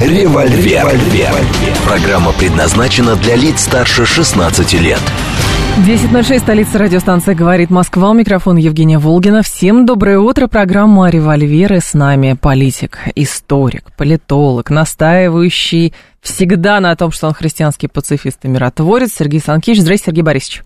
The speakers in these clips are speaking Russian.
«Револьвер». Программа предназначена для лиц старше 16 лет. 10.06, столица радиостанция «Говорит Москва». У микрофона Евгения Волгина. Всем доброе утро. Программа «Револьверы» с нами политик, историк, политолог, настаивающий всегда на том, что он христианский пацифист и миротворец Сергей Санкевич. Здравствуйте, Сергей Борисович.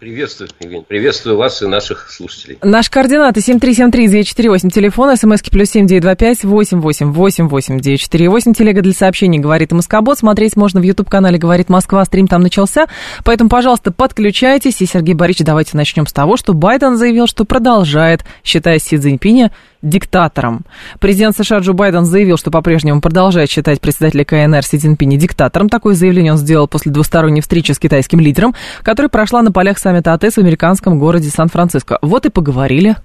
Приветствую, Евгений. Приветствую вас и наших слушателей. Наши координаты 7373948, телефон, смски плюс семь девять два пять восемь восемь восемь восемь девять четыре восемь. Телега для сообщений «Говорит Москобот». Смотреть можно в YouTube-канале «Говорит Москва». Стрим там начался. Поэтому, пожалуйста, подключайтесь. И, Сергей Борисович, давайте начнем с того, что Байден заявил, что продолжает, считая Си Цзиньпиня, диктатором. Президент США Джо Байден заявил, что по-прежнему продолжает считать председателя КНР Си Цзиньпиня диктатором. Такое заявление он сделал после двусторонней встречи с китайским лидером, которая прошла на полях саммита АТЭС в американском городе Сан-Франциско. Вот и поговорили.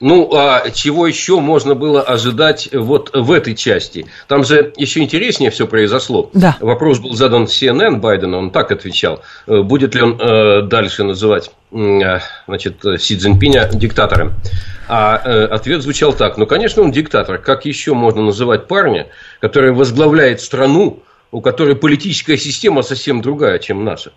Ну, а чего еще можно было ожидать вот в этой части? Там же еще интереснее все произошло. Да. Вопрос был задан CNN Байдена, он так отвечал. Э, будет ли он э, дальше называть э, значит, Си Цзиньпиня диктатором? А э, ответ звучал так. Ну, конечно, он диктатор. Как еще можно называть парня, который возглавляет страну, у которой политическая система совсем другая, чем наша?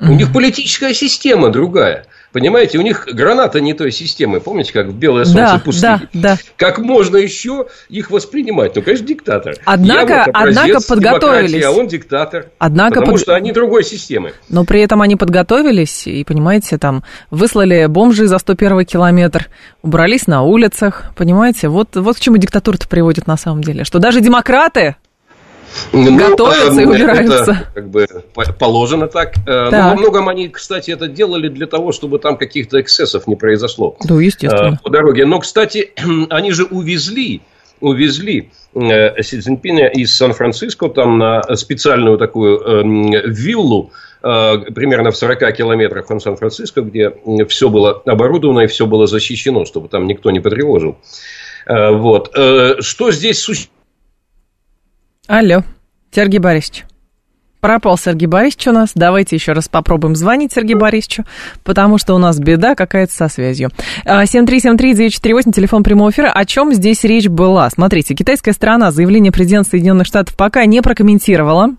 У них политическая система другая. Понимаете, у них граната не той системы. Помните, как в белое солнце да, пустыни? Да, да. Как можно еще их воспринимать? Ну, конечно, диктатор. Однако, Я вот однако подготовились. А он диктатор. Однако потому под... что они другой системы. Но при этом они подготовились и, понимаете, там выслали бомжи за 101 километр, убрались на улицах. Понимаете, вот, вот к чему диктатура-то приводит на самом деле. Что даже демократы ну, готовятся и убираются. Это, как бы положено так. Э, так. Но во многом они, кстати, это делали для того, чтобы там каких-то эксцессов не произошло. Да, естественно. По дороге. Но, кстати, они же увезли, увезли э, Си Цзиньпиня из Сан-Франциско там на специальную такую э, виллу примерно в 40 километрах от Сан-Франциско, где все было оборудовано и все было защищено, чтобы там никто не потревожил. Вот. Что здесь существует? Алло, Сергей Борисович. Пропал Сергей Борисович у нас. Давайте еще раз попробуем звонить Сергею Борисовичу, потому что у нас беда какая-то со связью. 7373948, телефон прямого эфира. О чем здесь речь была? Смотрите, китайская сторона заявление президента Соединенных Штатов пока не прокомментировала.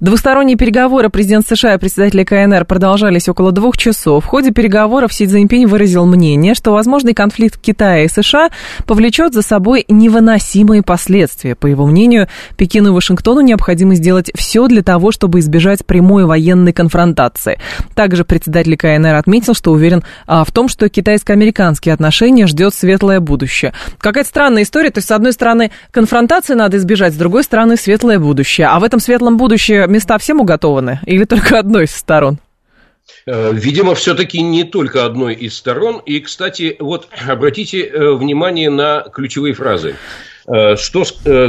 Двусторонние переговоры президент США и председателя КНР продолжались около двух часов. В ходе переговоров Си Цзиньпинь выразил мнение, что возможный конфликт Китая и США повлечет за собой невыносимые последствия. По его мнению, Пекину и Вашингтону необходимо сделать все для того, чтобы избежать прямой военной конфронтации. Также председатель КНР отметил, что уверен а, в том, что китайско-американские отношения ждет светлое будущее. Какая-то странная история. То есть, с одной стороны, конфронтации надо избежать, с другой стороны, светлое будущее. А в этом светлом будущее места всем уготованы или только одной из сторон? Э, видимо, все-таки не только одной из сторон. И, кстати, вот обратите э, внимание на ключевые фразы. Э, что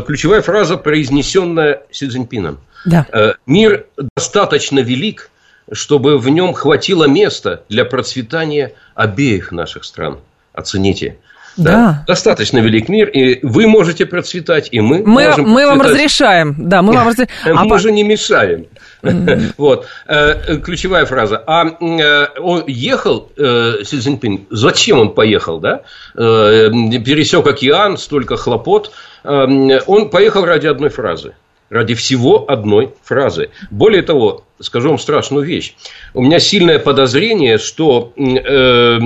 ключевая фраза, произнесенная Си Цзиньпином. Да. Мир достаточно велик, чтобы в нем хватило места для процветания обеих наших стран. Оцените. Да. да. Достаточно велик мир, и вы можете процветать, и мы, мы можем Мы вам разрешаем. Да, мы вам разрешаем. А мы же не мешаем. Вот. Э, ключевая фраза. А э, он ехал, э, Си Цзиньпин, зачем он поехал, да? Пересек океан, столько хлопот. Он поехал ради одной фразы ради всего одной фразы. Более того, скажу вам страшную вещь. У меня сильное подозрение, что э,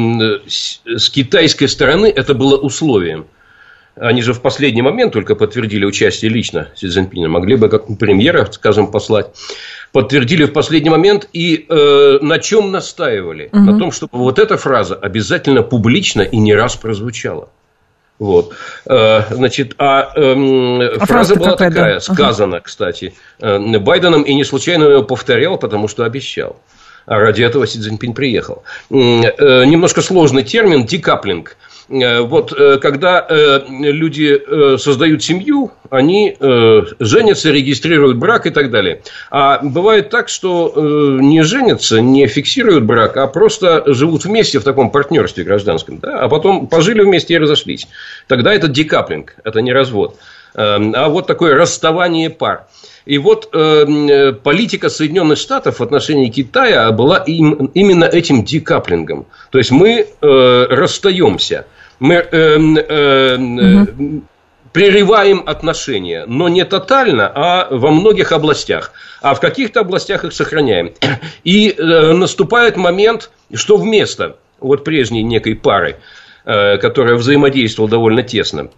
с китайской стороны это было условием. Они же в последний момент только подтвердили участие лично Си Цзиньпиня. Могли бы как премьера, скажем, послать. Подтвердили в последний момент. И э, на чем настаивали? Угу. На том, чтобы вот эта фраза обязательно публично и не раз прозвучала. Вот. Э, значит, а, эм, а фраза была какая, такая, да? сказана, ага. кстати, э, Байденом, и не случайно ее повторял, потому что обещал. А ради этого Си Цзиньпин приехал. Э, немножко сложный термин – декаплинг. Э, вот э, когда э, люди создают семью, они женятся, регистрируют брак и так далее. А бывает так, что не женятся, не фиксируют брак, а просто живут вместе в таком партнерстве гражданском, да? а потом пожили вместе и разошлись. Тогда это декаплинг, это не развод. А вот такое расставание пар. И вот э, политика Соединенных Штатов в отношении Китая была им, именно этим декаплингом. То есть мы э, расстаемся, мы э, э, угу. прерываем отношения, но не тотально, а во многих областях. А в каких-то областях их сохраняем. И э, наступает момент, что вместо вот прежней некой пары, э, которая взаимодействовала довольно тесно,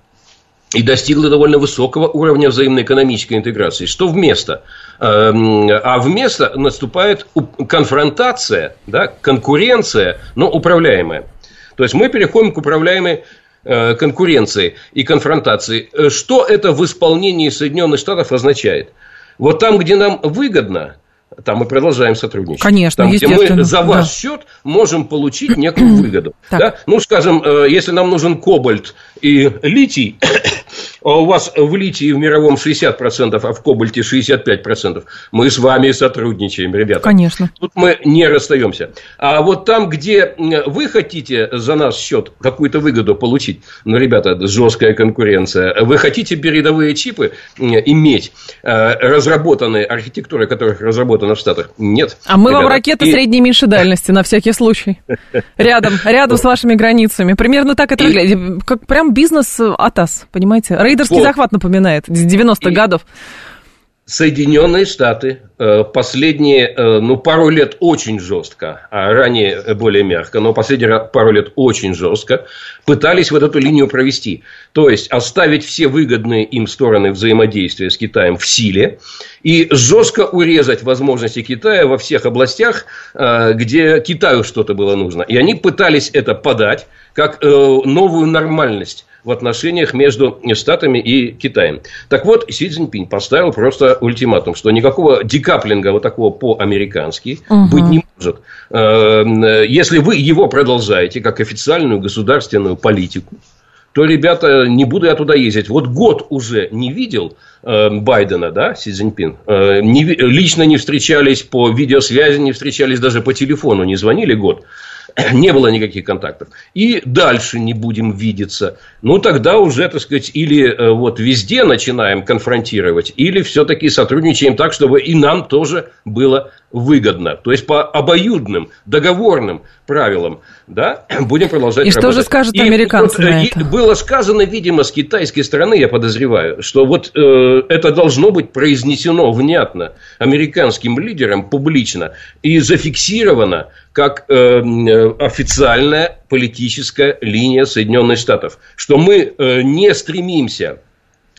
и достигла довольно высокого уровня взаимной экономической интеграции. Что вместо? Эм, а вместо наступает конфронтация, да, конкуренция, но управляемая. То есть мы переходим к управляемой э, конкуренции и конфронтации. Э, что это в исполнении Соединенных Штатов означает? Вот там, где нам выгодно, там мы продолжаем сотрудничать. Конечно, там, где мы за ваш да. счет можем получить некую выгоду. Да? Ну, скажем, э, если нам нужен кобальт и литий, у вас в литии в мировом 60%, а в кобальте 65%, мы с вами сотрудничаем, ребята. Конечно. Тут мы не расстаемся. А вот там, где вы хотите за наш счет какую-то выгоду получить, ну, ребята, жесткая конкуренция, вы хотите передовые чипы иметь, э, разработанные, архитектуры которых разработана в Штатах? Нет. А мы ребята. вам ракеты и... средней меньшей дальности, на всякий случай. Рядом, рядом с вашими границами. Примерно так это выглядит. Как прям бизнес АТАС, понимаете? Рейдерский вот. захват напоминает, с 90-х годов. Соединенные Штаты э, последние, э, ну, пару лет очень жестко, а ранее более мягко, но последние пару лет очень жестко пытались вот эту линию провести. То есть, оставить все выгодные им стороны взаимодействия с Китаем в силе и жестко урезать возможности Китая во всех областях, э, где Китаю что-то было нужно. И они пытались это подать как новую нормальность в отношениях между Штатами и Китаем. Так вот, Си Цзиньпинь поставил просто ультиматум, что никакого декаплинга вот такого по-американски угу. быть не может. Э, если вы его продолжаете как официальную государственную политику, то, ребята, не буду я туда ездить. Вот год уже не видел э, Байдена, да, Си Цзиньпин. Э, не, лично не встречались по видеосвязи, не встречались даже по телефону, не звонили год. не было никаких контактов. И дальше не будем видеться. Ну, тогда уже, так сказать, или э, вот везде начинаем конфронтировать, или все-таки сотрудничаем так, чтобы и нам тоже было выгодно. То есть, по обоюдным, договорным правилам, да, будем продолжать И работать. что же скажут и американцы вот, на это? Было сказано, видимо, с китайской стороны, я подозреваю, что вот э, это должно быть произнесено внятно американским лидерам публично и зафиксировано как э, э официальная политическая линия Соединенных Штатов, что мы э, не стремимся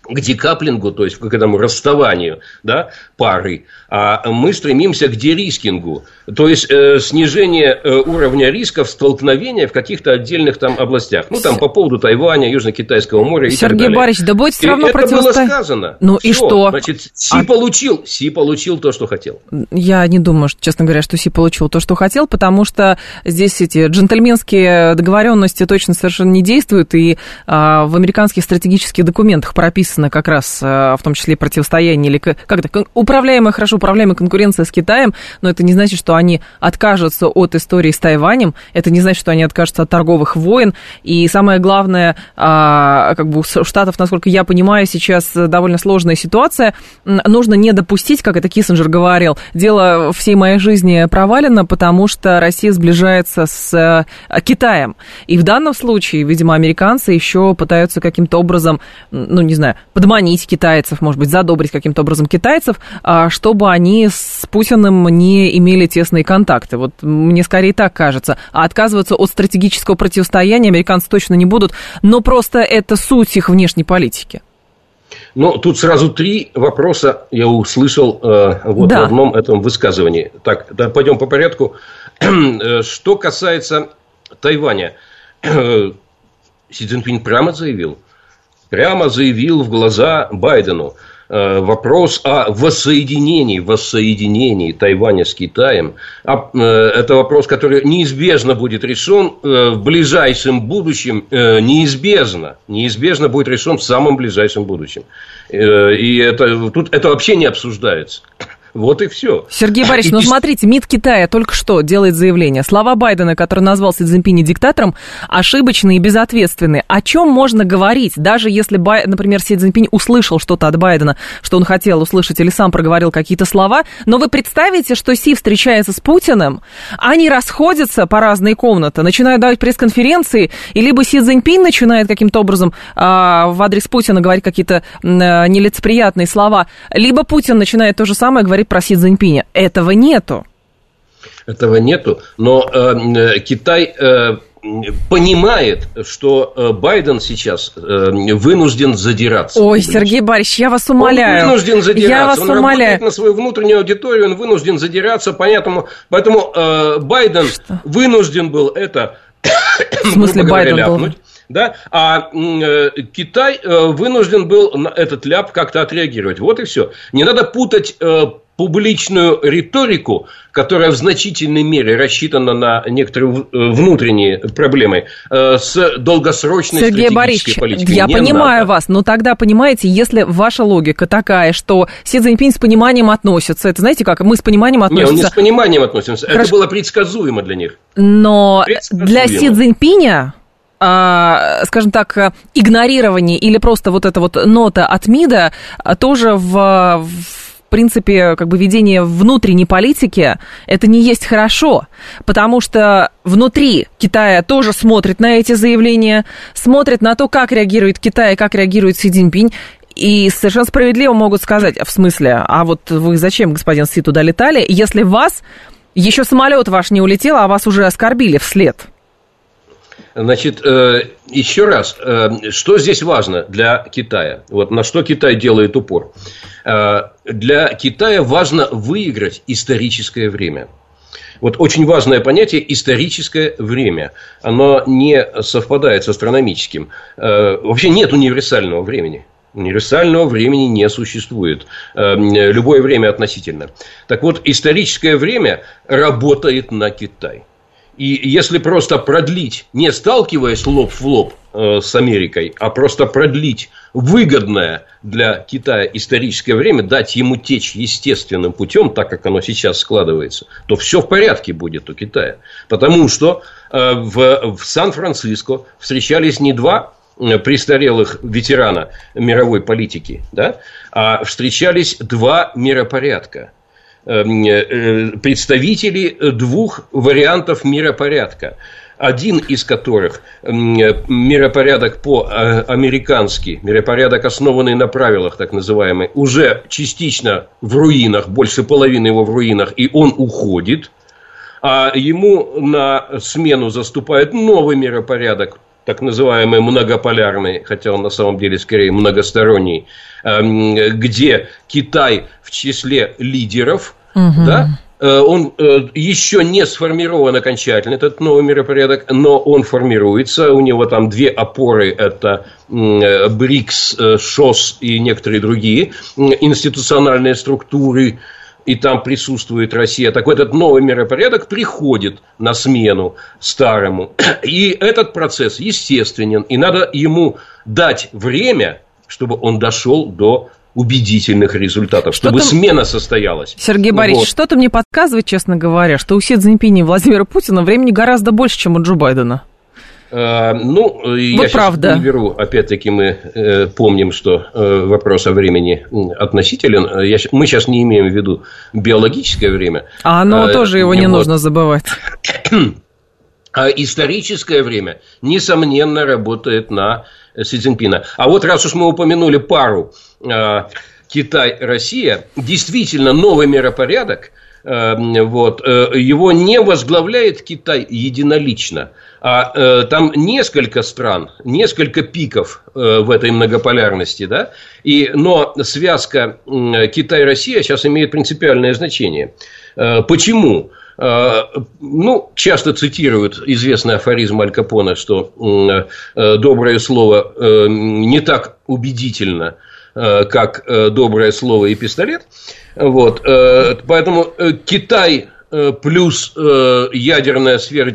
к декаплингу, то есть к этому расставанию да, пары, а мы стремимся к дерискингу, то есть э, снижение э, уровня рисков столкновения в каких-то отдельных там областях. Ну, там по поводу Тайваня, Южно-Китайского моря и Сергей так далее. Борисович, да будет все равно Это было сказано. Ну Все. и что? Значит, Си а... получил, Си получил то, что хотел. Я не думаю, что, честно говоря, что Си получил то, что хотел, потому что здесь эти джентльменские договоренности точно совершенно не действуют, и а, в американских стратегических документах прописано как раз, а, в том числе противостояние или как-то управляемая, хорошо управляемая конкуренция с Китаем, но это не значит, что они откажутся от истории с Тайванем, это не значит, что они откажутся от торговых войн, и самое главное, а, как бы у Штатов, насколько я понимаю, сейчас довольно сложная ситуация, нужно не допустить, как это Киссинджер говорил, дело всей моей жизни провалено, потому что Россия сближается с э, Китаем, и в данном случае, видимо, американцы еще пытаются каким-то образом, ну, не знаю, подманить китайцев, может быть, задобрить каким-то образом китайцев, а, чтобы они с Путиным не имели тесные контакты. Вот мне скорее так кажется. А отказываться от стратегического противостояния американцы точно не будут, но просто это суть их внешней политики. Ну, тут сразу три вопроса я услышал э, вот да. в одном этом высказывании. Так, да, пойдем по порядку. Э, что касается Тайваня, Си Цзиньпинь прямо заявил, прямо заявил в глаза Байдену, Э, вопрос о воссоединении, воссоединении Тайваня с Китаем, а, э, это вопрос, который неизбежно будет решен э, в ближайшем будущем, неизбежно, неизбежно будет решен в самом ближайшем будущем. И это, тут это вообще не обсуждается. Вот и все. Сергей Борисович, ну смотрите, МИД Китая только что делает заявление. Слова Байдена, который назвал Си Цзиньпиня диктатором, ошибочные и безответственные. О чем можно говорить, даже если, например, Си Цзиньпинь услышал что-то от Байдена, что он хотел услышать, или сам проговорил какие-то слова, но вы представите, что Си встречается с Путиным, они расходятся по разные комнаты, начинают давать пресс-конференции, и либо Си Цзиньпинь начинает каким-то образом а, в адрес Путина говорить какие-то а, нелицеприятные слова, либо Путин начинает то же самое говорить говорит про Си Цзиньпиня. Этого нету. Этого нету. Но э, э, Китай э, понимает, что э, Байден сейчас э, вынужден задираться. Ой, публично. Сергей Борисович, я вас умоляю. Он вынужден задираться. Я вас он умоляю. на свою внутреннюю аудиторию, он вынужден задираться, поэтому, поэтому э, Байден что? вынужден был это в смысле Байден ляпнуть. был? да, а э, Китай э, вынужден был на этот ляп как-то отреагировать. Вот и все. Не надо путать э, публичную риторику, которая в значительной мере рассчитана на некоторые э, внутренние проблемы, э, с долгосрочной Сергей Борисович, политикой. я Не понимаю надо. вас, но тогда, понимаете, если ваша логика такая, что Си Цзиньпинь с пониманием относится, это знаете как, мы с пониманием относимся... Нет, он не с пониманием относимся, Хорошо. это было предсказуемо для них. Но для Си Цзиньпиня а, скажем так, игнорирование или просто вот эта вот нота от МИДа тоже в, в принципе, как бы ведение внутренней политики, это не есть хорошо, потому что внутри Китая тоже смотрит на эти заявления, смотрит на то, как реагирует Китай, как реагирует Си Цзиньпинь, и совершенно справедливо могут сказать, в смысле, а вот вы зачем, господин Си, туда летали, если вас, еще самолет ваш не улетел, а вас уже оскорбили вслед? Значит, э, еще раз, э, что здесь важно для Китая? Вот на что Китай делает упор? Э, для Китая важно выиграть историческое время. Вот очень важное понятие историческое время. Оно не совпадает с астрономическим. Вообще нет универсального времени. Универсального времени не существует. Любое время относительно. Так вот, историческое время работает на Китай. И если просто продлить, не сталкиваясь лоб в лоб э, с Америкой, а просто продлить выгодное для Китая историческое время, дать ему течь естественным путем, так как оно сейчас складывается, то все в порядке будет у Китая. Потому что э, в, в Сан-Франциско встречались не два э, престарелых ветерана мировой политики, да, а встречались два миропорядка – представители двух вариантов миропорядка. Один из которых миропорядок по-американски, миропорядок, основанный на правилах, так называемый, уже частично в руинах, больше половины его в руинах, и он уходит, а ему на смену заступает новый миропорядок, так называемый многополярный, хотя он на самом деле скорее многосторонний, эм, где Китай в числе лидеров, угу. да, э, он э, еще не сформирован окончательно, этот новый миропорядок, но он формируется. У него там две опоры, это БРИКС, э, ШОС и некоторые другие институциональные структуры, и там присутствует Россия, так вот этот новый миропорядок приходит на смену старому. И этот процесс естественен, и надо ему дать время, чтобы он дошел до убедительных результатов, чтобы что смена состоялась. Сергей Борисович, вот. что-то мне подсказывает, честно говоря, что у Си Цзиньпиня и Владимира Путина времени гораздо больше, чем у Джо Байдена. А, ну, вот я правда. не беру, опять-таки мы э, помним, что э, вопрос о времени относителен. Я, мы сейчас не имеем в виду биологическое время. А оно а, тоже его не вот. нужно забывать. А историческое время, несомненно, работает на Си Цзиньпина. А вот раз уж мы упомянули пару э, Китай-Россия, действительно новый миропорядок – вот, э, его не возглавляет Китай единолично, а э, там несколько стран, несколько пиков э, в этой многополярности, да, и, но связка Китай-Россия сейчас имеет принципиальное значение. Почему? Ну, часто цитируют известный афоризм Аль Капона, что доброе слово не так убедительно – как доброе слово и пистолет. Вот. Поэтому Китай плюс ядерная сфера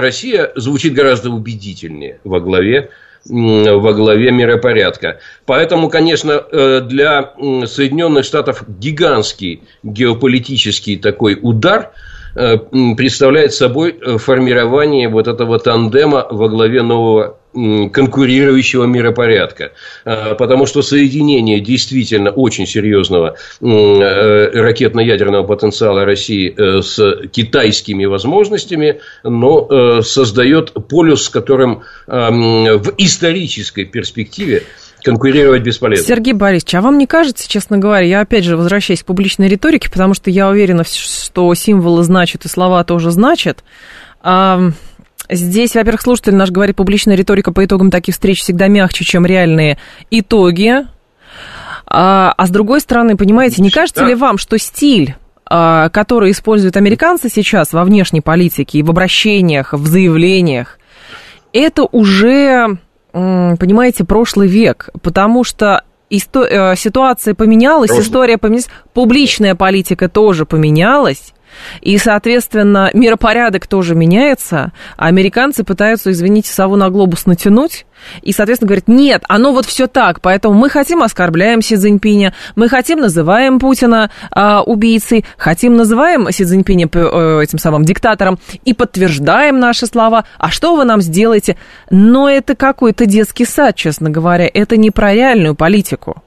Россия звучит гораздо убедительнее во главе во главе миропорядка. Поэтому, конечно, для Соединенных Штатов гигантский геополитический такой удар – Э, представляет собой э, формирование вот этого тандема во главе нового конкурирующего миропорядка. Э, потому что соединение действительно очень серьезного ракетно-ядерного потенциала России с китайскими возможностями, но создает полюс, с которым в исторической перспективе конкурировать бесполезно. Сергей Борисович, а вам не кажется, честно говоря, я опять же возвращаюсь к публичной риторике, потому что я уверена, что символы значат и слова тоже значат. Здесь, во-первых, слушатель наш говорит, публичная риторика по итогам таких встреч всегда мягче, чем реальные итоги. А, а с другой стороны, понимаете, не кажется да. ли вам, что стиль а, который используют американцы сейчас во внешней политике и в обращениях, в заявлениях, это уже понимаете, прошлый век, потому что исто- э, ситуация поменялась, Прошлый. история поменялась, публичная политика тоже поменялась. И, соответственно, миропорядок тоже меняется, а американцы пытаются, извините, сову на глобус натянуть, и, соответственно, говорят, нет, оно вот все так, поэтому мы хотим оскорбляем Си Цзиньпиня, мы хотим называем Путина э, убийцей, хотим называем Си Цзиньпиня э, этим самым диктатором и подтверждаем наши слова, а что вы нам сделаете? Но это какой-то детский сад, честно говоря, это не про реальную политику.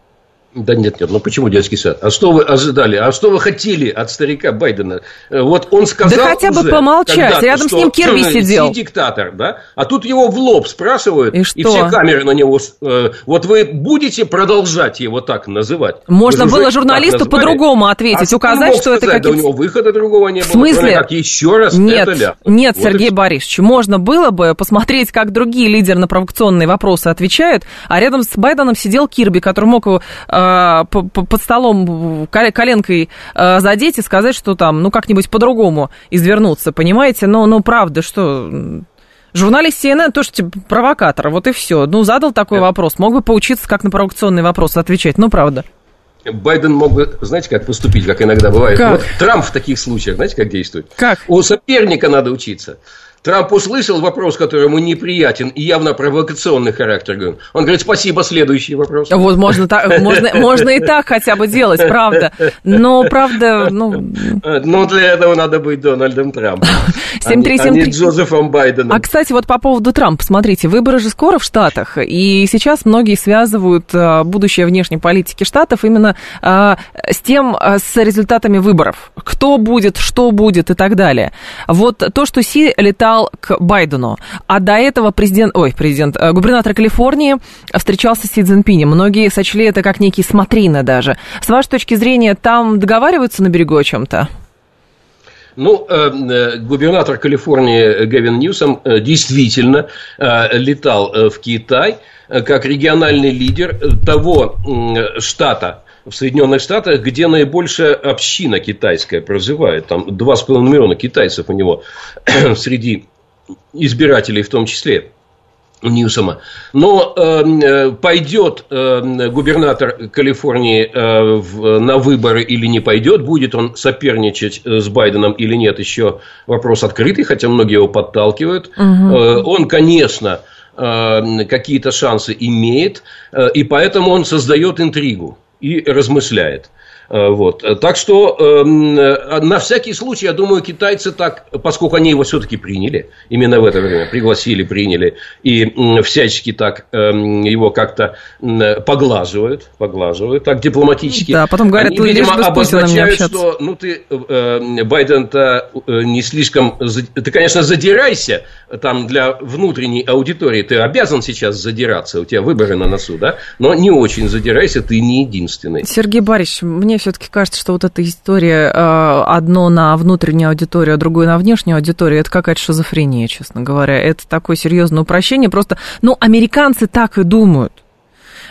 Да нет, нет, ну почему детский сад? А что вы ожидали? А что вы хотели от старика Байдена? Э, вот он сказал Да хотя бы уже, помолчать, рядом с ним Кирби сидел. диктатор, да? А тут его в лоб спрашивают, и, что? и все камеры на него... Э, вот вы будете продолжать его так называть? Можно было журналисту по-другому ответить, а указать, что сказать? это какие-то... Да у него выхода другого не было. В смысле? Как еще раз нет, это Нет, вот Сергей Борисович, можно было бы посмотреть, как другие лидеры на провокационные вопросы отвечают, а рядом с Байденом сидел Кирби, который мог его э, Э, под столом коленкой э, задеть и сказать, что там, ну, как-нибудь по-другому извернуться, понимаете? Но, ну, правда, что... Журналист CNN тоже типа, провокатор, вот и все. Ну, задал такой да. вопрос, мог бы поучиться, как на провокационные вопросы отвечать, ну, правда. Байден мог бы, знаете, как поступить, как иногда бывает. Как? Вот Трамп в таких случаях, знаете, как действует? Как? У соперника надо учиться. Трамп услышал вопрос, который ему неприятен и явно провокационный характер. Он говорит, спасибо, следующий вопрос. Вот можно, так, можно, можно и так хотя бы делать, правда. Но, правда, ну... Ну, для этого надо быть Дональдом Трампом, 7 а, не Джозефом Байденом. А, кстати, вот по поводу Трампа, смотрите, выборы же скоро в Штатах, и сейчас многие связывают а, будущее внешней политики Штатов именно а, с тем, с результатами выборов. Кто будет, что будет и так далее. Вот то, что Си летал летал к Байдену. А до этого президент, ой, президент, э, губернатор Калифорнии встречался с Си Цзиньпинем. Многие сочли это как некий смотрины даже. С вашей точки зрения, там договариваются на берегу о чем-то? Ну, э, э, губернатор Калифорнии Гевин Ньюсом действительно летал в Китай как региональный лидер того штата, в Соединенных Штатах, где наибольшая община китайская проживает. Там 2,5 миллиона китайцев у него среди избирателей в том числе. Ньюсома. Но эм, э, пойдет э, губернатор Калифорнии э, в, на выборы или не пойдет, будет он соперничать э, с Байденом или нет, еще вопрос открытый, хотя многие его подталкивают. Угу. Э, он, конечно, э, какие-то шансы имеет, э, и поэтому он создает интригу и размышляет. Э, вот. Так что эм, э, на всякий случай, я думаю, китайцы так, поскольку они его все-таки приняли, именно в это время пригласили, приняли, и э, всячески так э, его как-то поглаживают, поглаживают, так дипломатически. Да, потом говорят, они, видимо, обозначают, что ну ты, э, Байден-то э, не слишком, ты, конечно, задирайся там для внутренней аудитории, ты обязан сейчас задираться, у тебя выборы на носу, да, но не очень задирайся, ты не единственный. Сергей Борисович, мне мне все-таки кажется, что вот эта история э, одно на внутреннюю аудиторию, а другое на внешнюю аудиторию, это какая-то шизофрения, честно говоря. Это такое серьезное упрощение. Просто, ну, американцы так и думают.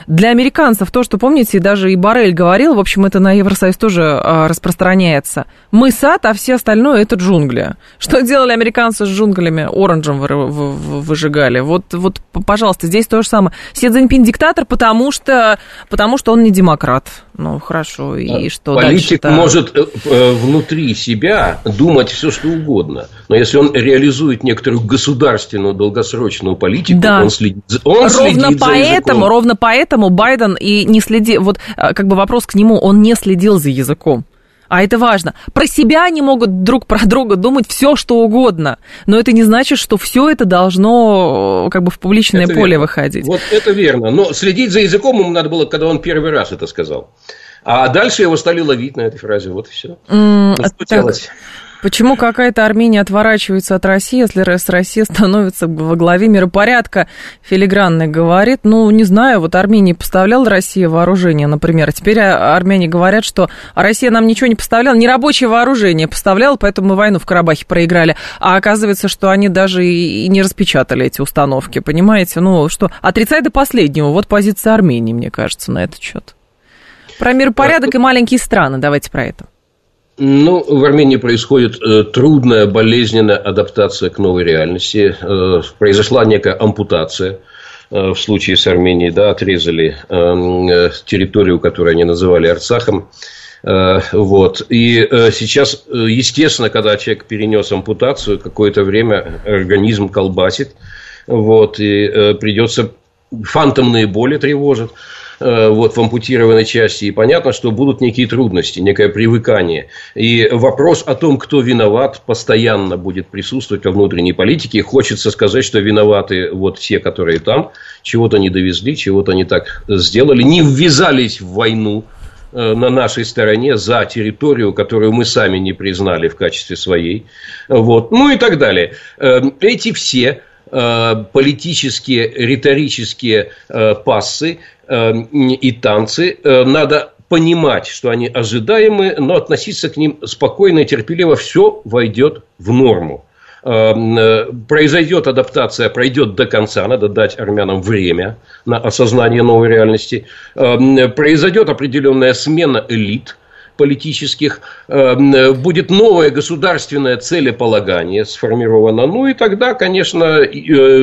Для американцев то, что, помните, даже и Барель говорил, в общем, это на Евросоюз тоже э, распространяется. Мы сад, а все остальное это джунгли. Что делали американцы с джунглями? Оранжем вы, вы, выжигали. Вот, вот, пожалуйста, здесь то же самое. Си Цзиньпин диктатор, потому что, потому что он не демократ. Ну, хорошо, и что Политик дальше может э, э, внутри себя думать все, что угодно. Но если он реализует некоторую государственную долгосрочную политику, да. он следит, он ровно следит поэтому, за Ровно поэтому Байден и не следил... Вот э, как бы вопрос к нему, он не следил за языком. А это важно. Про себя они могут друг про друга думать все, что угодно. Но это не значит, что все это должно как бы в публичное это поле верно. выходить. Вот это верно. Но следить за языком ему надо было, когда он первый раз это сказал. А дальше его стали ловить на этой фразе. Вот и все. Mm, ну, что делать? Почему какая-то Армения отворачивается от России, если с Россия становится во главе миропорядка? Филигранный говорит, ну, не знаю, вот Армении поставляла Россия вооружение, например, а теперь армяне говорят, что Россия нам ничего не поставляла, не рабочее вооружение поставляла, поэтому мы войну в Карабахе проиграли. А оказывается, что они даже и не распечатали эти установки, понимаете? Ну, что, отрицай до последнего, вот позиция Армении, мне кажется, на этот счет. Про миропорядок и маленькие страны, давайте про это. Ну, в Армении происходит э, трудная, болезненная адаптация к новой реальности. Э, произошла некая ампутация. Э, в случае с Арменией, да, отрезали эм, э, территорию, которую они называли Арцахом. Э, вот. И э, сейчас, естественно, когда человек перенес ампутацию, какое-то время организм колбасит. Вот, и придется фантомные боли тревожат. Э, вот, в ампутированной части. И понятно, что будут некие трудности, некое привыкание. И вопрос о том, кто виноват, постоянно будет присутствовать во внутренней политике. Хочется сказать, что виноваты вот все, которые там, чего-то не довезли, чего-то не так сделали, не ввязались в войну э, на нашей стороне за территорию, которую мы сами не признали в качестве своей. Вот. Ну и так далее. Э, эти все политические, риторические пассы Эм, и танцы. Э, надо понимать, что они ожидаемы, но относиться к ним спокойно и терпеливо. Все войдет в норму. Э, произойдет адаптация, пройдет до конца, надо дать армянам время на осознание новой реальности. Произойдет определенная смена элит – политических, будет новое государственное целеполагание сформировано. Ну и тогда, конечно, э,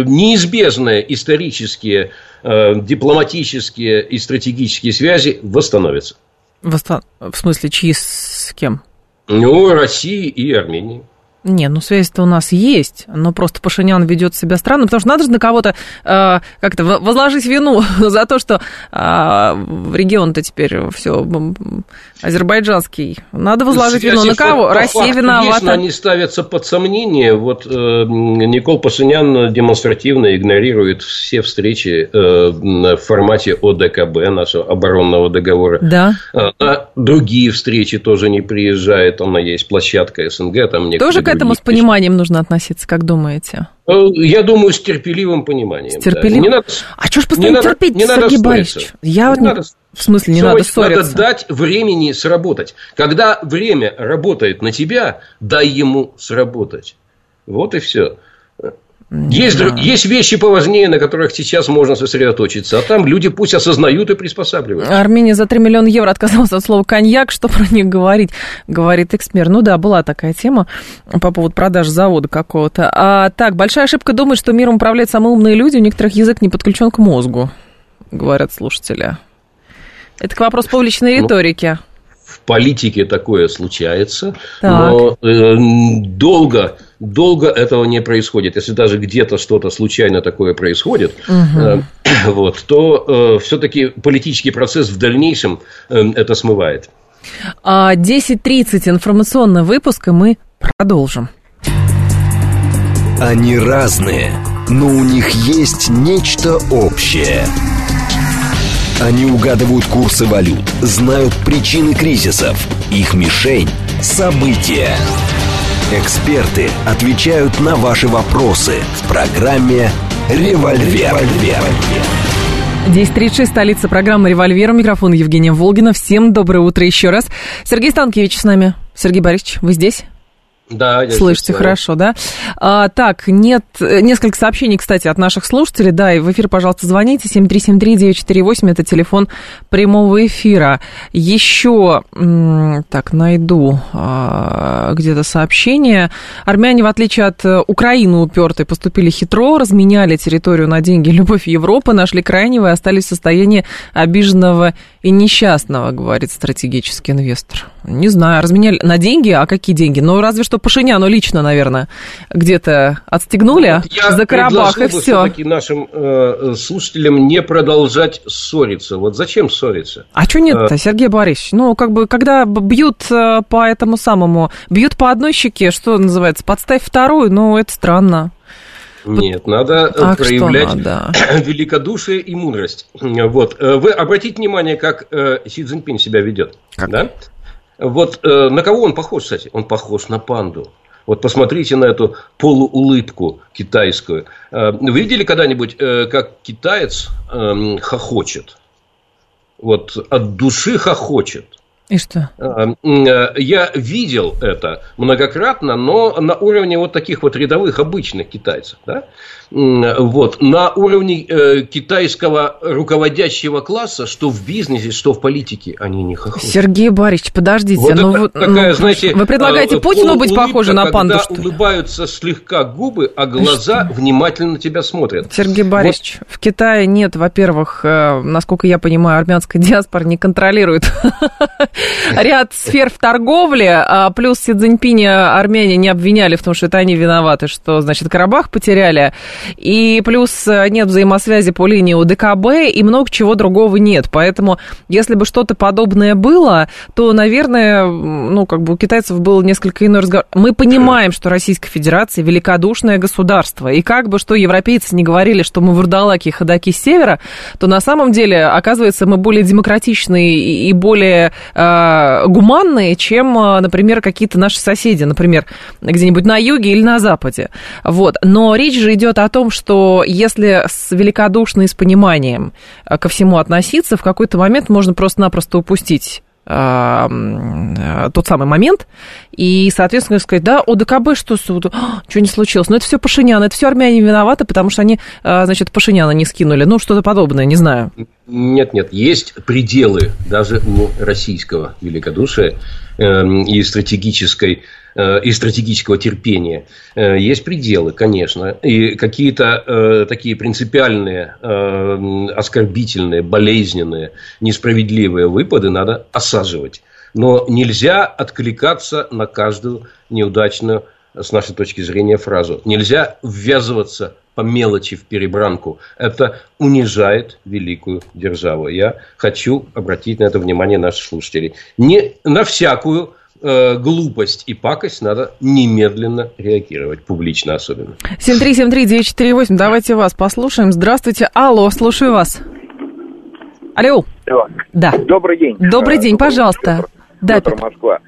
неизбежные исторические Э, дипломатические и стратегические связи восстановятся. Восстан... В смысле, чьи с кем? Ну, России и Армении. Не, ну связь-то у нас есть, но просто Пашинян ведет себя странно, потому что надо же на кого-то э, как-то возложить вину за то, что э, регион-то теперь все азербайджанский. Надо возложить связь вину на кого? По Россия виновата. Конечно, они ставятся под сомнение. Вот э, Никол Пашинян демонстративно игнорирует все встречи э, в формате ОДКБ, нашего оборонного договора. Да. А, на другие встречи тоже не приезжает. Там есть площадка СНГ, там Тоже этому с пониманием нужно относиться, как думаете? Э, я думаю, с терпеливым пониманием. С терпеливым? Да. Не надо, а что ж постоянно не терпеть, не Сергей надо Борисович? Я не вот надо, в смысле, не надо ссориться. Надо дать времени сработать. Когда время работает на тебя, дай ему сработать. Вот и все. Есть, да. есть вещи поважнее, на которых сейчас можно сосредоточиться. А там люди пусть осознают и приспосабливаются. Армения за 3 миллиона евро отказалась от слова коньяк. Что про них говорить? Говорит эксперт. Ну да, была такая тема по поводу продаж завода какого-то. А, так, большая ошибка думать, что миром управляют самые умные люди. У некоторых язык не подключен к мозгу, говорят слушатели. Это к вопросу публичной ну, риторики. Ну, в политике такое случается, так. но э, долго долго этого не происходит. Если даже где-то что-то случайно такое происходит, угу. вот, то э, все-таки политический процесс в дальнейшем э, это смывает. 10.30 а, информационный выпуск, и мы продолжим. Они разные, но у них есть нечто общее. Они угадывают курсы валют, знают причины кризисов. Их мишень – события. Эксперты отвечают на ваши вопросы в программе «Револьвер». 10.36, столица программы «Револьвер». Микрофон Евгения Волгина. Всем доброе утро еще раз. Сергей Станкевич с нами. Сергей Борисович, вы здесь? Да, я Слышите хорошо, да? А, так, нет, несколько сообщений, кстати, от наших слушателей. Да, и в эфир, пожалуйста, звоните. 7373948, это телефон прямого эфира. Еще, так, найду а, где-то сообщение. Армяне, в отличие от Украины упертой, поступили хитро, разменяли территорию на деньги любовь Европы, нашли крайнего и остались в состоянии обиженного и несчастного, говорит стратегический инвестор. Не знаю, разменяли на деньги, а какие деньги? Ну, разве что Пашиняну лично, наверное, где-то отстегнули Я за Карабах и все. Я нашим э, слушателям не продолжать ссориться. Вот зачем ссориться? А что нет-то, э... Сергей Борисович? Ну, как бы, когда бьют э, по этому самому, бьют по одной щеке, что называется, подставь вторую, ну, это странно. Нет, надо а проявлять надо? великодушие и мудрость. Вот. Э, вы обратите внимание, как э, Си Цзиньпин себя ведет. Как? Да? Вот э, на кого он похож, кстати? Он похож на панду. Вот посмотрите на эту полуулыбку китайскую. Вы видели когда-нибудь, как китаец эм, хохочет? Вот от души хохочет. И что? Я видел это многократно, но на уровне вот таких вот рядовых обычных китайцев. Да? вот, на уровне э, китайского руководящего класса, что в бизнесе, что в политике, они не хохочут. Сергей Борисович, подождите, вот ну, такая, ну, знаете, вы предлагаете э, Путину быть похожим на панду, что ли? улыбаются слегка губы, а глаза что? внимательно на тебя смотрят. Сергей Борисович, вот. в Китае нет, во-первых, э, насколько я понимаю, армянская диаспора не контролирует ряд сфер в торговле, а плюс Си Цзиньпиня армяне не обвиняли в том, что это они виноваты, что, значит, Карабах потеряли, и плюс э, нет взаимосвязи по линии УДКБ, и много чего другого нет. Поэтому, если бы что-то подобное было, то, наверное, ну, как бы у китайцев был несколько иной разговор. Мы понимаем, что Российская Федерация великодушное государство, и как бы что европейцы не говорили, что мы вурдалаки и ходаки севера, то на самом деле, оказывается, мы более демократичные и более э, гуманные, чем, э, например, какие-то наши соседи, например, где-нибудь на юге или на западе. Вот. Но речь же идет о том, что если с великодушно и с пониманием э, ко всему относиться, в какой-то момент можно просто-напросто упустить э, тот самый момент, и, соответственно, сказать, да, ОДКБ, что, что не случилось? Ну, это все Пашинян, это все армяне виноваты, потому что они, э, значит, Пашиняна не скинули, ну, что-то подобное, не знаю. Нет, нет, есть пределы даже у российского великодушия э, и стратегической Э, и стратегического терпения. Э, есть пределы, конечно, и какие-то э, такие принципиальные, оскорбительные, болезненные, несправедливые выпады надо осаживать. Но нельзя откликаться на каждую неудачную, с нашей точки зрения, фразу. Нельзя ввязываться по мелочи в перебранку. Это унижает великую державу. Я хочу обратить на это внимание наших слушателей. Не на всякую э, глупость и пакость надо немедленно реагировать, публично особенно. 7373948, давайте вас послушаем. Здравствуйте, алло, слушаю вас. Алло. Алло. Да. Добрый день. Добрый день, пожалуйста. Петр, да, Петр, Петр. Москва.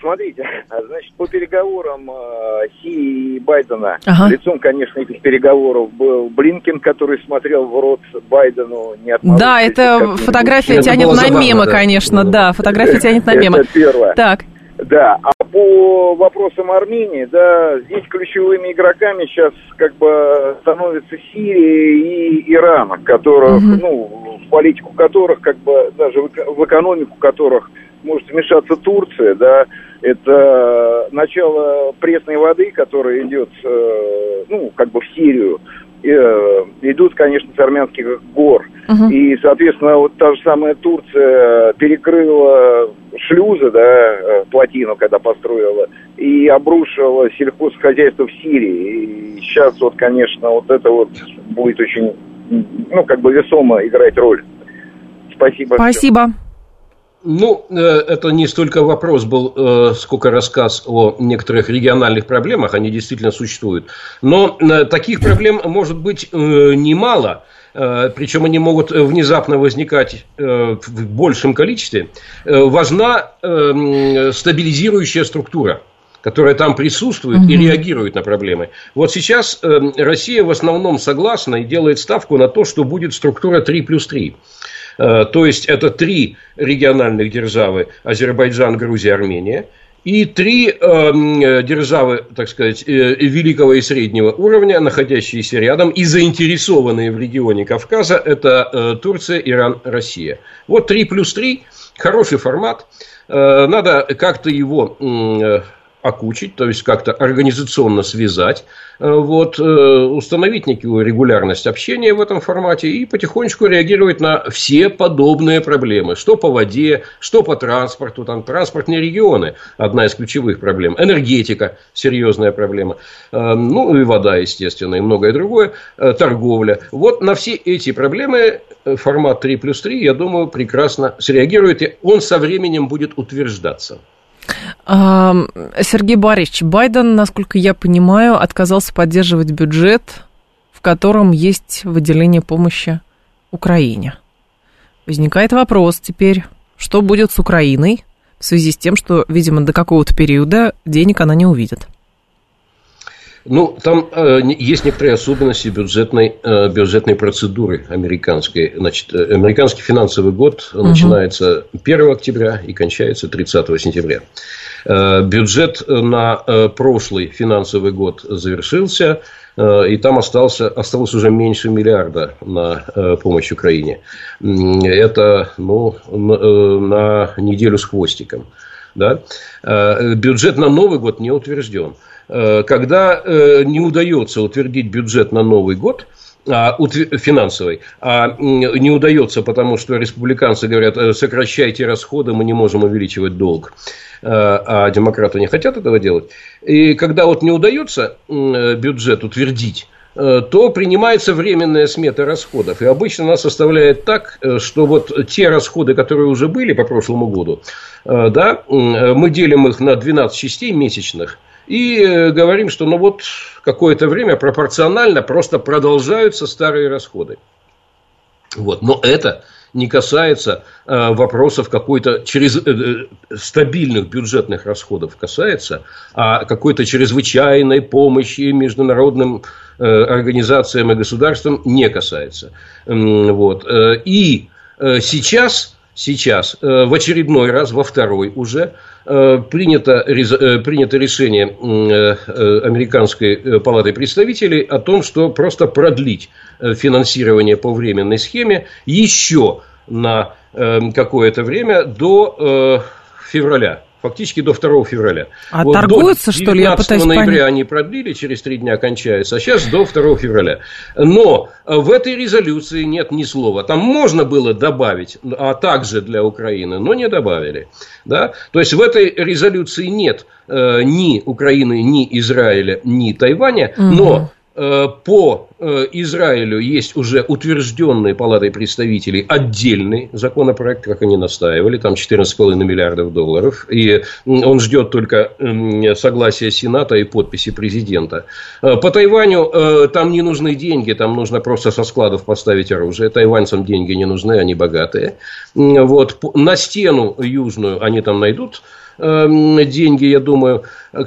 Смотрите, значит, по переговорам э, Си и Байдена, ага. лицом, конечно, этих переговоров был Блинкен, который смотрел в рот Байдену. Не да, это фотография тянет на мемы, конечно, да, фотография тянет на мемы. Это первое. Так. Да, а по вопросам Армении, да, здесь ключевыми игроками сейчас как бы становятся Сирия и Иран, которых, угу. ну, в политику которых, как бы, даже в экономику которых может вмешаться Турция, да, это начало пресной воды, которая идет, э, ну, как бы в Сирию, идут, конечно, с армянских гор. Uh-huh. И, соответственно, вот та же самая Турция перекрыла шлюзы, да, э, плотину, когда построила, и обрушила сельхозхозяйство в Сирии. И сейчас вот, конечно, вот это вот будет очень, ну, как бы весомо играть роль. Спасибо. Спасибо. Всем. Ну, э, это не столько вопрос был, э, сколько рассказ о некоторых региональных проблемах, они действительно существуют. Но э, таких проблем может быть немало, причем они могут внезапно возникать в большем количестве. Важна стабилизирующая структура которая там присутствует угу. и реагирует на проблемы. Вот сейчас Россия в основном согласна и делает ставку на то, что будет структура 3 плюс 3. Э, то есть это три региональных державы – Азербайджан, Грузия, Армения. И три э, державы, так сказать, э, великого и среднего уровня, находящиеся рядом и заинтересованные в регионе Кавказа, это э, Турция, Иран, Россия. Вот три плюс три, хороший формат. Э, надо как-то его э, окучить, то есть как-то организационно связать, э, вот, э, установить некую регулярность общения в этом формате и потихонечку реагировать на все подобные проблемы. Что по воде, что по транспорту, там транспортные регионы, одна из ключевых проблем, энергетика, серьезная проблема, э, ну и вода, естественно, и многое другое, торговля. Вот на все эти проблемы формат 3 плюс 3, я думаю, прекрасно среагирует, и он со временем будет утверждаться. Сергей Борисович, Байден, насколько я понимаю, отказался поддерживать бюджет, в котором есть выделение помощи Украине. Возникает вопрос теперь, что будет с Украиной в связи с тем, что, видимо, до какого-то периода денег она не увидит? Ну, там э, есть некоторые особенности бюджетной, э, бюджетной процедуры американской. Значит, э, американский финансовый год угу. начинается 1 октября и кончается 30 сентября. Э, бюджет на э, прошлый финансовый год завершился, э, и там остался, осталось уже меньше миллиарда на э, помощь Украине. Это ну, на, э, на неделю с хвостиком. Да? Э, бюджет на Новый год не утвержден. Э, когда э, не удается утвердить бюджет на Новый год, а, финансовый, а не удается, потому что республиканцы говорят, «Э, сокращайте расходы, мы не можем увеличивать долг, а демократы не хотят этого делать. И когда вот не удается бюджет утвердить, то принимается временная смета расходов. И обычно она составляет так, что вот те расходы, которые уже были по прошлому году, да, мы делим их на 12 частей месячных – и э, говорим, что ну вот какое-то время пропорционально просто продолжаются старые расходы. Вот. Но это не касается э, вопросов какой-то через, э, э, стабильных бюджетных расходов касается, а какой-то чрезвычайной помощи международным э, организациям и государствам не касается. Вот. Э, и сейчас, сейчас э, в очередной раз, во второй уже, Э, принято, э, принято решение Американской палаты представителей о том, что просто продлить финансирование по временной схеме еще на какое-то время до февраля фактически до 2 февраля. А вот торгуются, что ли? Я пытаюсь ноября понять. они продлили, через три дня кончается, а сейчас до 2 февраля. Но в этой резолюции нет ни слова. Там можно было добавить, а также для Украины, но не добавили. Да? То есть, в этой резолюции нет э, ни Украины, ни Израиля, ни Тайваня, угу. но по э, Израилю есть уже утвержденный Палатой представителей отдельный законопроект, как они настаивали, там 14,5 миллиардов долларов, и он ждет только согласия Сената и подписи президента. Э, по Тайваню там не нужны деньги, там нужно просто со складов поставить оружие. Тайваньцам деньги не нужны, они богатые. Вот. На стену южную они там найдут деньги, я думаю,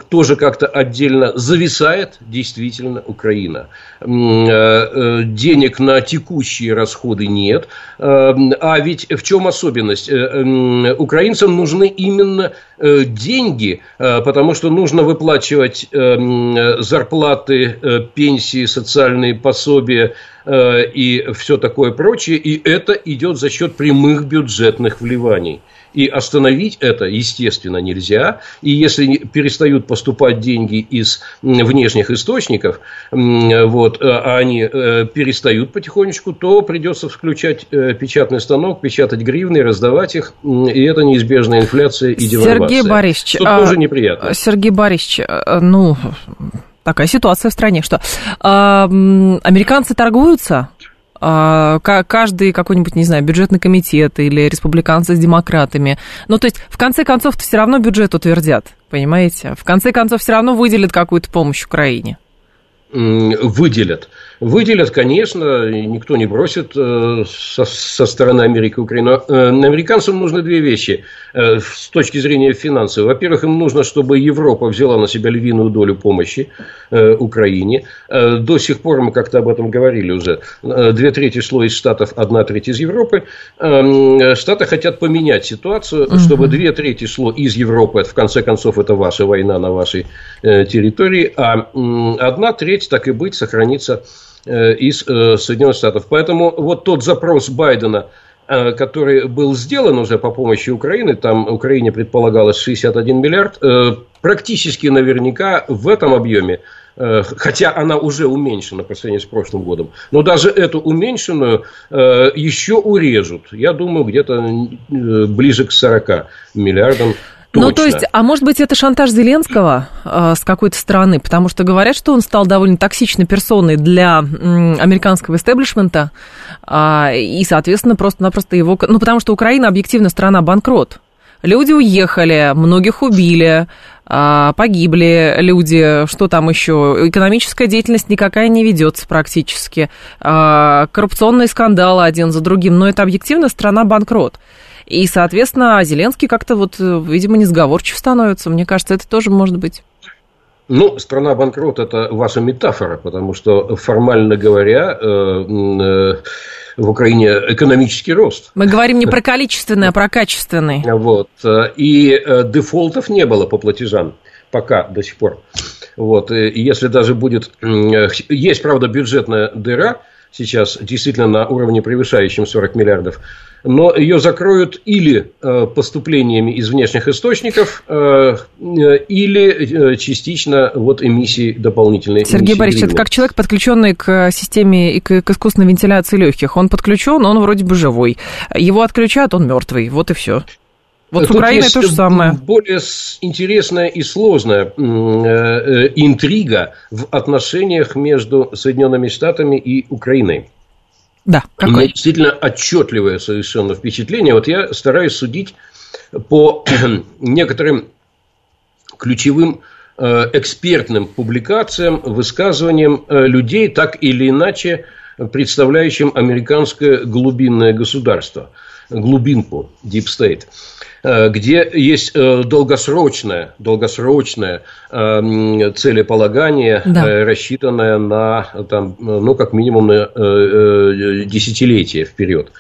тоже как-то отдельно зависает действительно Украина. Э, э, денег на текущие расходы нет. Эм, а ведь в чем особенность? Э, украинцам нужны именно деньги, потому что нужно выплачивать эм, зарплаты, пенсии, социальные пособия и все такое прочее. И это идет за счет прямых бюджетных вливаний. И остановить это, естественно, нельзя. И если перестают поступать деньги из внешних источников, вот, э, а они э, перестают потихонечку, то придется включать э, печатный станок, печатать гривны, раздавать их. И это неизбежная инфляция и девальвация. Сергей Борисович, что а, тоже неприятно. Сергей Борисович, ну, такая ситуация в стране, что а, американцы торгуются каждый какой-нибудь, не знаю, бюджетный комитет или республиканцы с демократами. Ну, то есть, в конце концов, все равно бюджет утвердят, понимаете? В конце концов, все равно выделят какую-то помощь Украине. выделят. Выделят, конечно, никто не бросит э, со, со стороны Америки Украину. Э, американцам нужны две вещи э, с точки зрения финансов. Во-первых, им нужно, чтобы Европа взяла на себя львиную долю помощи Украине. До сих пор мы как-то об этом говорили уже. Две трети шло из Штатов, одна треть из Европы. Штаты хотят поменять ситуацию, чтобы две трети шло из Европы. В конце концов, это ваша война на вашей территории. А одна треть, так и быть, сохранится из э, Соединенных Штатов. Поэтому вот тот запрос Байдена, э, который был сделан уже по помощи Украины, там Украине предполагалось 61 миллиард, практически наверняка в этом объеме хотя она уже уменьшена по сравнению с прошлым годом, но даже эту уменьшенную еще урежут. Я думаю, где-то ближе к 40 миллиардам Точно. Ну, то есть, а может быть, это шантаж Зеленского э, с какой-то стороны? Потому что говорят, что он стал довольно токсичной персоной для м, американского истеблишмента. Э, и, соответственно, просто-напросто его... Ну, потому что Украина объективно страна банкрот. Люди уехали, многих убили, а, погибли люди, что там еще, экономическая деятельность никакая не ведется практически, а, коррупционные скандалы один за другим, но это объективно страна банкрот. И, соответственно, Зеленский как-то вот, видимо, несговорчив становится. Мне кажется, это тоже может быть. Ну, страна банкрот – это ваша метафора, потому что, формально говоря, э, э, в Украине экономический рост. Мы говорим не про количественный, а про качественный. Вот. И э, дефолтов не было по платежам пока до сих пор. Вот. И если даже будет... Есть, правда, бюджетная дыра сейчас, действительно на уровне превышающем 40 миллиардов но ее закроют или э, поступлениями из внешних источников, э, или э, частично вот эмиссией дополнительной. Сергей эмиссии Борисович, это как человек, подключенный к системе и к, к искусственной вентиляции легких. Он подключен, он вроде бы живой. Его отключают, он мертвый. Вот и все. Вот с Украиной то же самое. Более интересная и сложная интрига в отношениях между Соединенными Штатами и Украиной. Да, какой? У меня действительно отчетливое совершенно впечатление. Вот я стараюсь судить по некоторым ключевым э, экспертным публикациям, высказываниям э, людей, так или иначе представляющим американское глубинное государство, глубинку, Deep State. Э, где есть э, долгосрочное, долгосрочное э, целеполагание, да. рассчитанное на, там, ну, как минимум, на десятилетия вперед.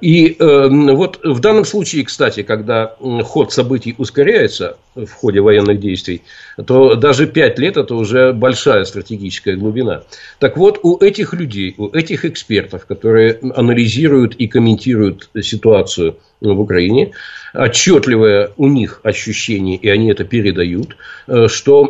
И вот в данном случае, кстати, когда ход событий ускоряется в ходе военных действий, то даже пять лет это уже большая стратегическая глубина. Так вот, у этих людей, у этих экспертов, которые анализируют и комментируют ситуацию в Украине, отчетливое у них ощущение, и они это передают, э, что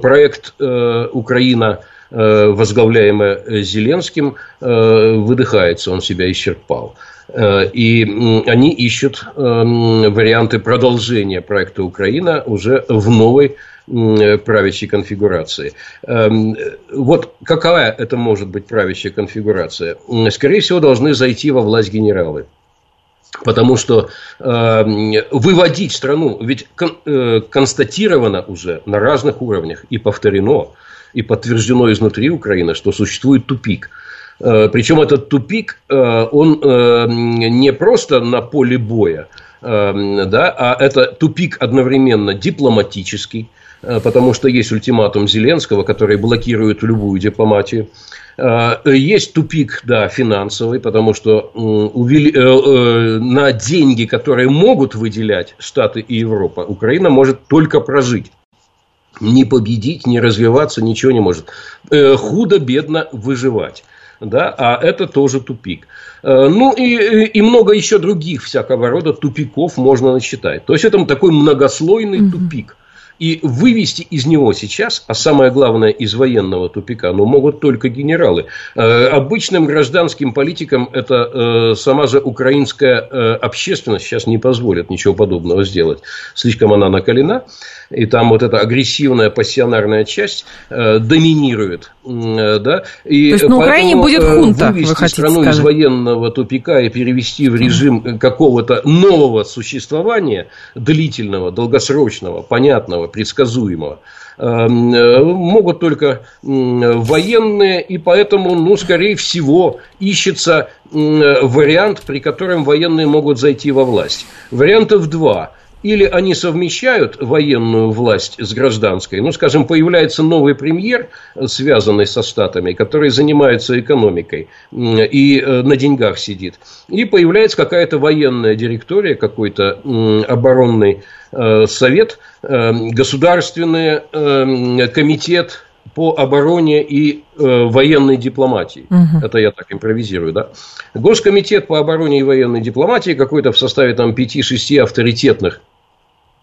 проект э, Украина э, возглавляемая Зеленским, выдыхается, он себя исчерпал. И они ищут варианты продолжения проекта Украина уже в новой правящей конфигурации. Эм, вот какая это может быть правящая конфигурация? Скорее всего, должны зайти во власть генералы. Потому что э, выводить страну, ведь кон, э, констатировано уже на разных уровнях и повторено, и подтверждено изнутри Украины, что существует тупик. Э, причем этот тупик, э, он э, не просто на поле боя, да, а это тупик одновременно дипломатический, потому что есть ультиматум Зеленского, который блокирует любую дипломатию. Есть тупик, да, финансовый, потому что на деньги, которые могут выделять Штаты и Европа, Украина может только прожить. Не победить, не развиваться, ничего не может. Худо-бедно выживать. Да, а это тоже тупик. Ну и, и много еще других всякого рода тупиков можно насчитать. То есть это такой многослойный mm-hmm. тупик. И вывести из него сейчас, а самое главное из военного тупика, ну, могут только генералы. Э, обычным гражданским политикам это э, сама же украинская э, общественность сейчас не позволит ничего подобного сделать. Слишком она накалена, и там вот эта агрессивная пассионарная часть доминирует. Да? И То есть на Украине будет хунта, вывести вы страну сказать. из военного тупика и перевести в режим какого-то нового существования, длительного, долгосрочного, понятного, объяснимого, предсказуемого. Эм, э, могут только военные, и поэтому, ну, скорее всего, ищется вариант, при котором военные могут зайти во власть. Вариантов два – или они совмещают военную власть с гражданской, ну, скажем, появляется новый премьер, связанный со Штатами, который занимается экономикой и э, на деньгах сидит, и появляется какая-то военная директория, какой-то оборонный э, совет, э, государственный комитет по обороне и э, военной дипломатии. Угу. Это я так импровизирую, да. Госкомитет по обороне и военной дипломатии какой-то в составе там 5-6 авторитетных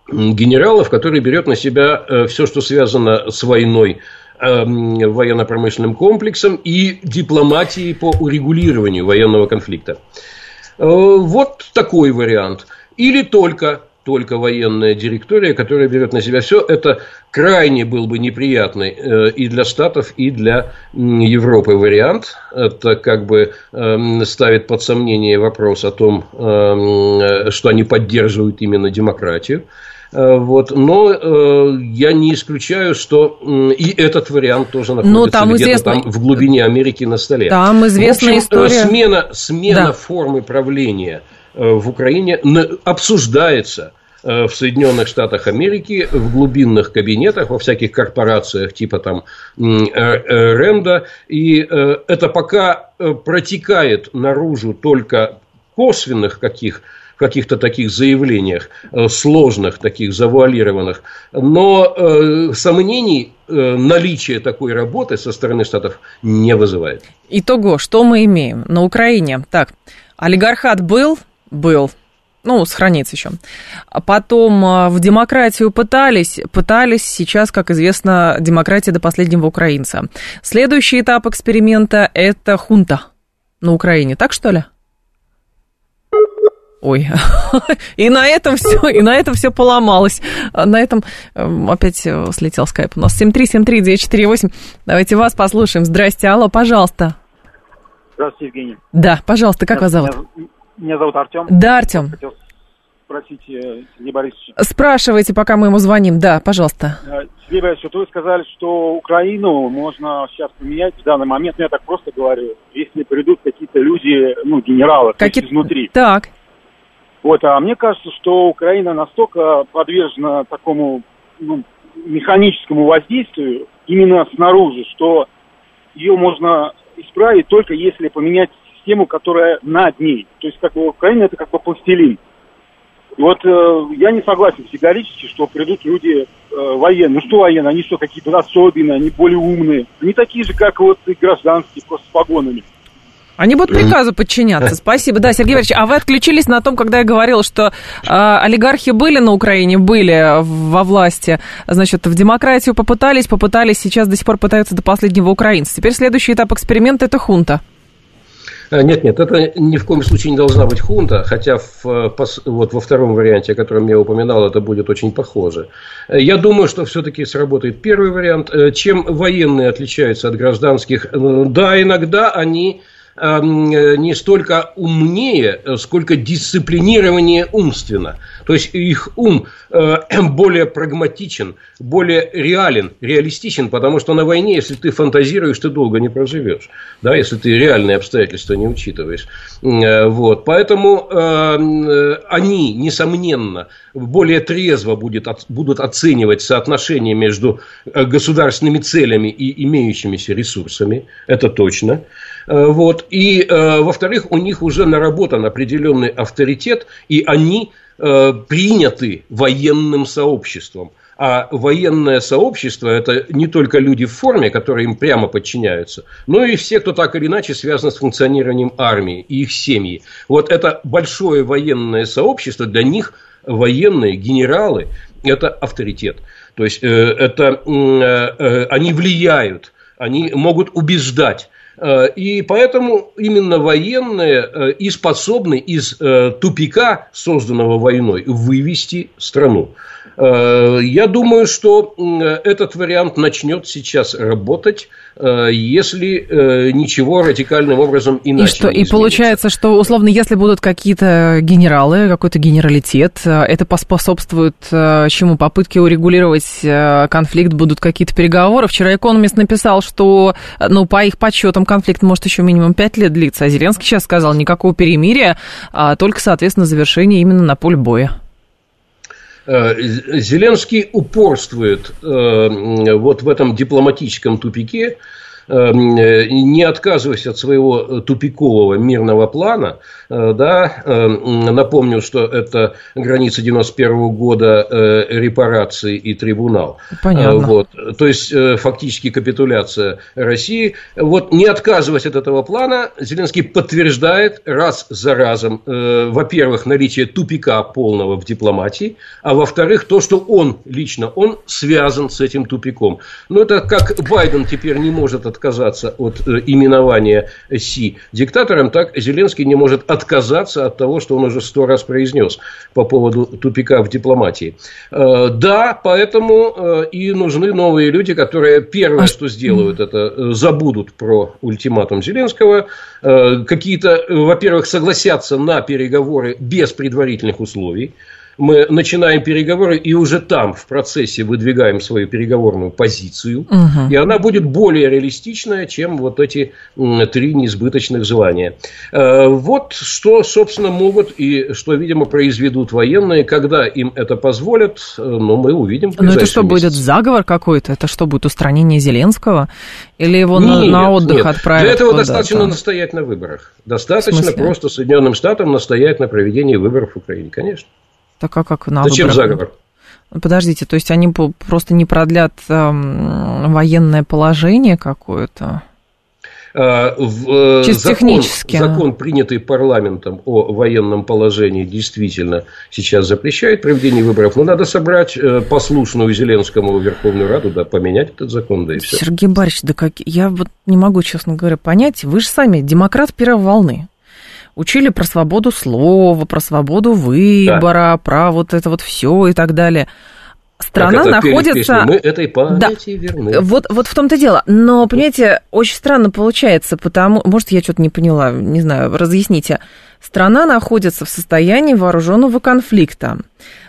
генералов, который берет на себя э, все, что связано с войной, э, военно-промышленным комплексом и дипломатией по урегулированию военного конфликта. Э, вот такой вариант. Или только только военная директория, которая берет на себя все, это крайне был бы неприятный и для Штатов, и для Европы вариант. Это как бы ставит под сомнение вопрос о том, что они поддерживают именно демократию. Э, вот, но э, я не исключаю, что и этот вариант тоже находится ну, там где-то известно... там в глубине Америки на столе. Там известная в общем, э, история. Смена, смена да. формы правления в Украине обсуждается в Соединенных Штатах Америки в глубинных кабинетах, во всяких корпорациях типа там Ренда. И это пока протекает наружу только косвенных каких каких-то таких заявлениях, э, сложных, таких завуалированных. Но э, сомнений э, наличие такой работы со стороны Штатов не вызывает. Итого, что мы имеем на Украине? Так, олигархат был? Был ну, сохранится еще. А потом э, в демократию пытались, пытались, сейчас, как известно, демократия до последнего украинца. Следующий этап эксперимента – это хунта на Украине, так что ли? Ой, и на этом все, и на этом все поломалось. На этом эм, опять э, слетел скайп у нас. 7373948. Давайте вас послушаем. Здрасте, алло, пожалуйста. Здравствуйте, Евгений. Да, пожалуйста, как вас зовут? Меня, меня зовут Артем. Да, Артем. Хотел спросить э, Сергея Борисовича. Спрашивайте, пока мы ему звоним. Да, пожалуйста. Э, Сергей Борисович, вот вы сказали, что Украину можно сейчас поменять в данный момент. Ну, я так просто говорю. Если придут какие-то люди, ну, генералы, Какие... изнутри. Так. Вот, а мне кажется, что Украина настолько подвержена такому ну, механическому воздействию именно снаружи, что ее можно исправить только если поменять систему, которая над ней. То есть как Украина это как бы пластилин. Вот э, я не согласен категорически, что придут люди э, военные. Ну что военные, они что, какие-то особенные, они более умные. Они такие же, как вот и гражданские, просто с погонами. Они будут приказу подчиняться. Спасибо. Да, Сергей Валерьевич, а вы отключились на том, когда я говорила, что э, олигархи были на Украине, были во власти, значит, в демократию попытались, попытались, сейчас до сих пор пытаются до последнего украинца. Теперь следующий этап эксперимента – это хунта. А, нет, нет, это ни в коем случае не должна быть хунта, хотя в, вот во втором варианте, о котором я упоминал, это будет очень похоже. Я думаю, что все-таки сработает первый вариант. Э, чем военные отличаются от гражданских? Э, да, иногда они не столько умнее, сколько дисциплинированнее умственно. То есть их ум э, более прагматичен, более реален, реалистичен, потому что на войне, если ты фантазируешь, ты долго не проживешь, да, если ты реальные обстоятельства не учитываешь. Э, вот. Поэтому э, они, несомненно, более трезво будет, будут оценивать соотношение между государственными целями и имеющимися ресурсами, это точно. Э, вот. И, э, во-вторых, у них уже наработан определенный авторитет, и они э, приняты военным сообществом. А военное сообщество – это не только люди в форме, которые им прямо подчиняются, но и все, кто так или иначе связан с функционированием армии и их семьи. Вот это большое военное сообщество, для них военные, генералы – это авторитет. То есть, это, они влияют, они могут убеждать и поэтому именно военные э, и способны из э, тупика, созданного войной, вывести страну. Я думаю, что этот вариант начнет сейчас работать. Э, если э, ничего радикальным образом иначе. И, что, и получается, что условно, если будут какие-то генералы, какой-то генералитет, э, это поспособствует чему? Попытке урегулировать конфликт, будут какие-то переговоры. Вчера экономист написал, что, ну, по их подсчетам, конфликт может еще минимум пять лет длиться. А Зеленский сейчас сказал, никакого перемирия, а только, соответственно, завершение именно на поле боя. Зеленский упорствует вот в этом дипломатическом тупике, э, не отказываясь от своего тупикового мирного плана, э, да, эм, напомню, что это граница 91 года э, репарации и трибунал. Понятно. Вот, то есть, фактически капитуляция России. Вот, не отказываясь от этого плана, Зеленский подтверждает раз за разом, во-первых, наличие тупика полного в дипломатии, а во-вторых, то, что он лично, он связан с этим тупиком. Ну, это как Байден теперь не может отказаться от э, именования Си. Диктатором, так Зеленский не может отказаться от того, что он уже сто раз произнес по поводу тупика в дипломатии. Э, да, поэтому э, и нужны новые люди, которые первое, а что сделают, это забудут про ультиматум Зеленского, какие-то, во-первых, согласятся на переговоры без предварительных условий, мы начинаем переговоры и уже там в процессе выдвигаем свою переговорную позицию, угу. и она будет более реалистичная, чем вот эти три неизбыточных желания. Э, вот что, собственно, могут и что, видимо, произведут военные, когда им это позволят, э, но мы увидим. Но это что, месяц. будет заговор какой-то? Это что, будет устранение Зеленского? Или его нет, на, на отдых нет. отправят? Для этого достаточно настоять на выборах. Достаточно просто Соединенным Штатам настоять на проведении выборов в Украине, конечно. Так а как на Зачем выборах? заговор? Подождите, то есть они просто не продлят эм, военное положение какое-то? А, в, э, Чисто закон, технически. Закон, принятый парламентом о военном положении, действительно сейчас запрещает проведение выборов. Но надо собрать э, послушную Зеленскому Верховную Раду, да, поменять этот закон, да и все. Сергей Борисович, да как... я вот не могу, честно говоря, понять. Вы же сами демократ первой волны учили про свободу слова, про свободу выбора, да. про вот это вот все и так далее. Страна находится... Мы этой памяти да. верны. Вот, вот в том-то дело. Но, понимаете, очень странно получается, потому... Может, я что-то не поняла, не знаю, разъясните. Страна находится в состоянии вооруженного конфликта.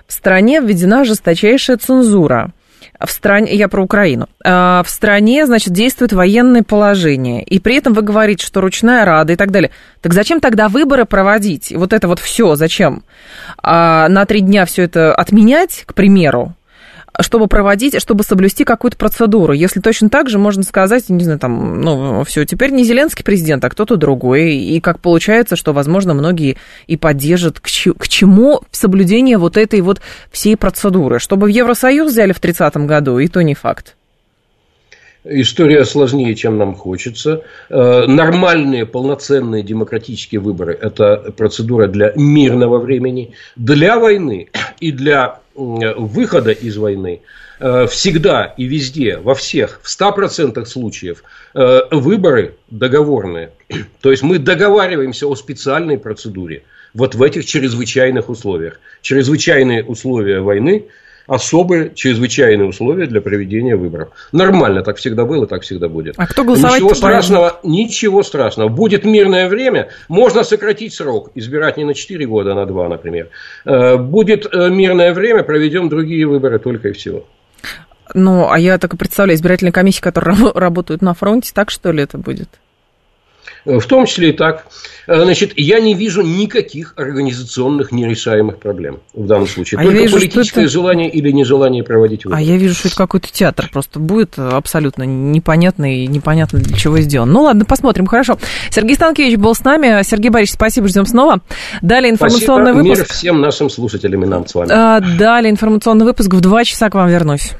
В стране введена жесточайшая цензура в стране, я про Украину, а, в стране, значит, действует военное положение, и при этом вы говорите, что ручная рада и так далее. Так зачем тогда выборы проводить? Вот это вот все зачем? А на три дня все это отменять, к примеру, чтобы проводить, чтобы соблюсти какую-то процедуру. Если точно так же можно сказать, не знаю, там, ну, все, теперь не Зеленский президент, а кто-то другой. И как получается, что, возможно, многие и поддержат к, к чему соблюдение вот этой вот всей процедуры. Чтобы в Евросоюз взяли в 30-м году, и то не факт. История сложнее, чем нам хочется. Э, нормальные, полноценные демократические выборы – это процедура для мирного времени. Для войны и для выхода из войны э, всегда и везде, во всех, в 100% случаев э, выборы договорные. То есть мы договариваемся о специальной процедуре вот в этих чрезвычайных условиях. Чрезвычайные условия войны особые чрезвычайные условия для проведения выборов. Нормально, так всегда было, так всегда будет. А кто голосовать Ничего страшного, ничего страшного. Будет мирное время, можно сократить срок, избирать не на 4 года, а на 2, например. Э, будет э, мирное время, проведем другие выборы только и всего. Ну, а я так и представляю, избирательные комиссии, которые работают на фронте, так что ли это будет? В том числе и так. Э, значит, я не вижу никаких организационных нерешаемых проблем в данном случае. А Только вижу, политическое это... желание или нежелание проводить выборы. А я вижу, что это какой-то театр просто будет абсолютно непонятный и непонятно для чего сделан. Ну ладно, посмотрим, хорошо. Сергей Станкевич был с нами. Сергей Борисович, спасибо, ждем снова. Далее информационный спасибо. выпуск. Мир всем нашим слушателям и нам с вами. А, далее информационный выпуск. В два часа к вам вернусь.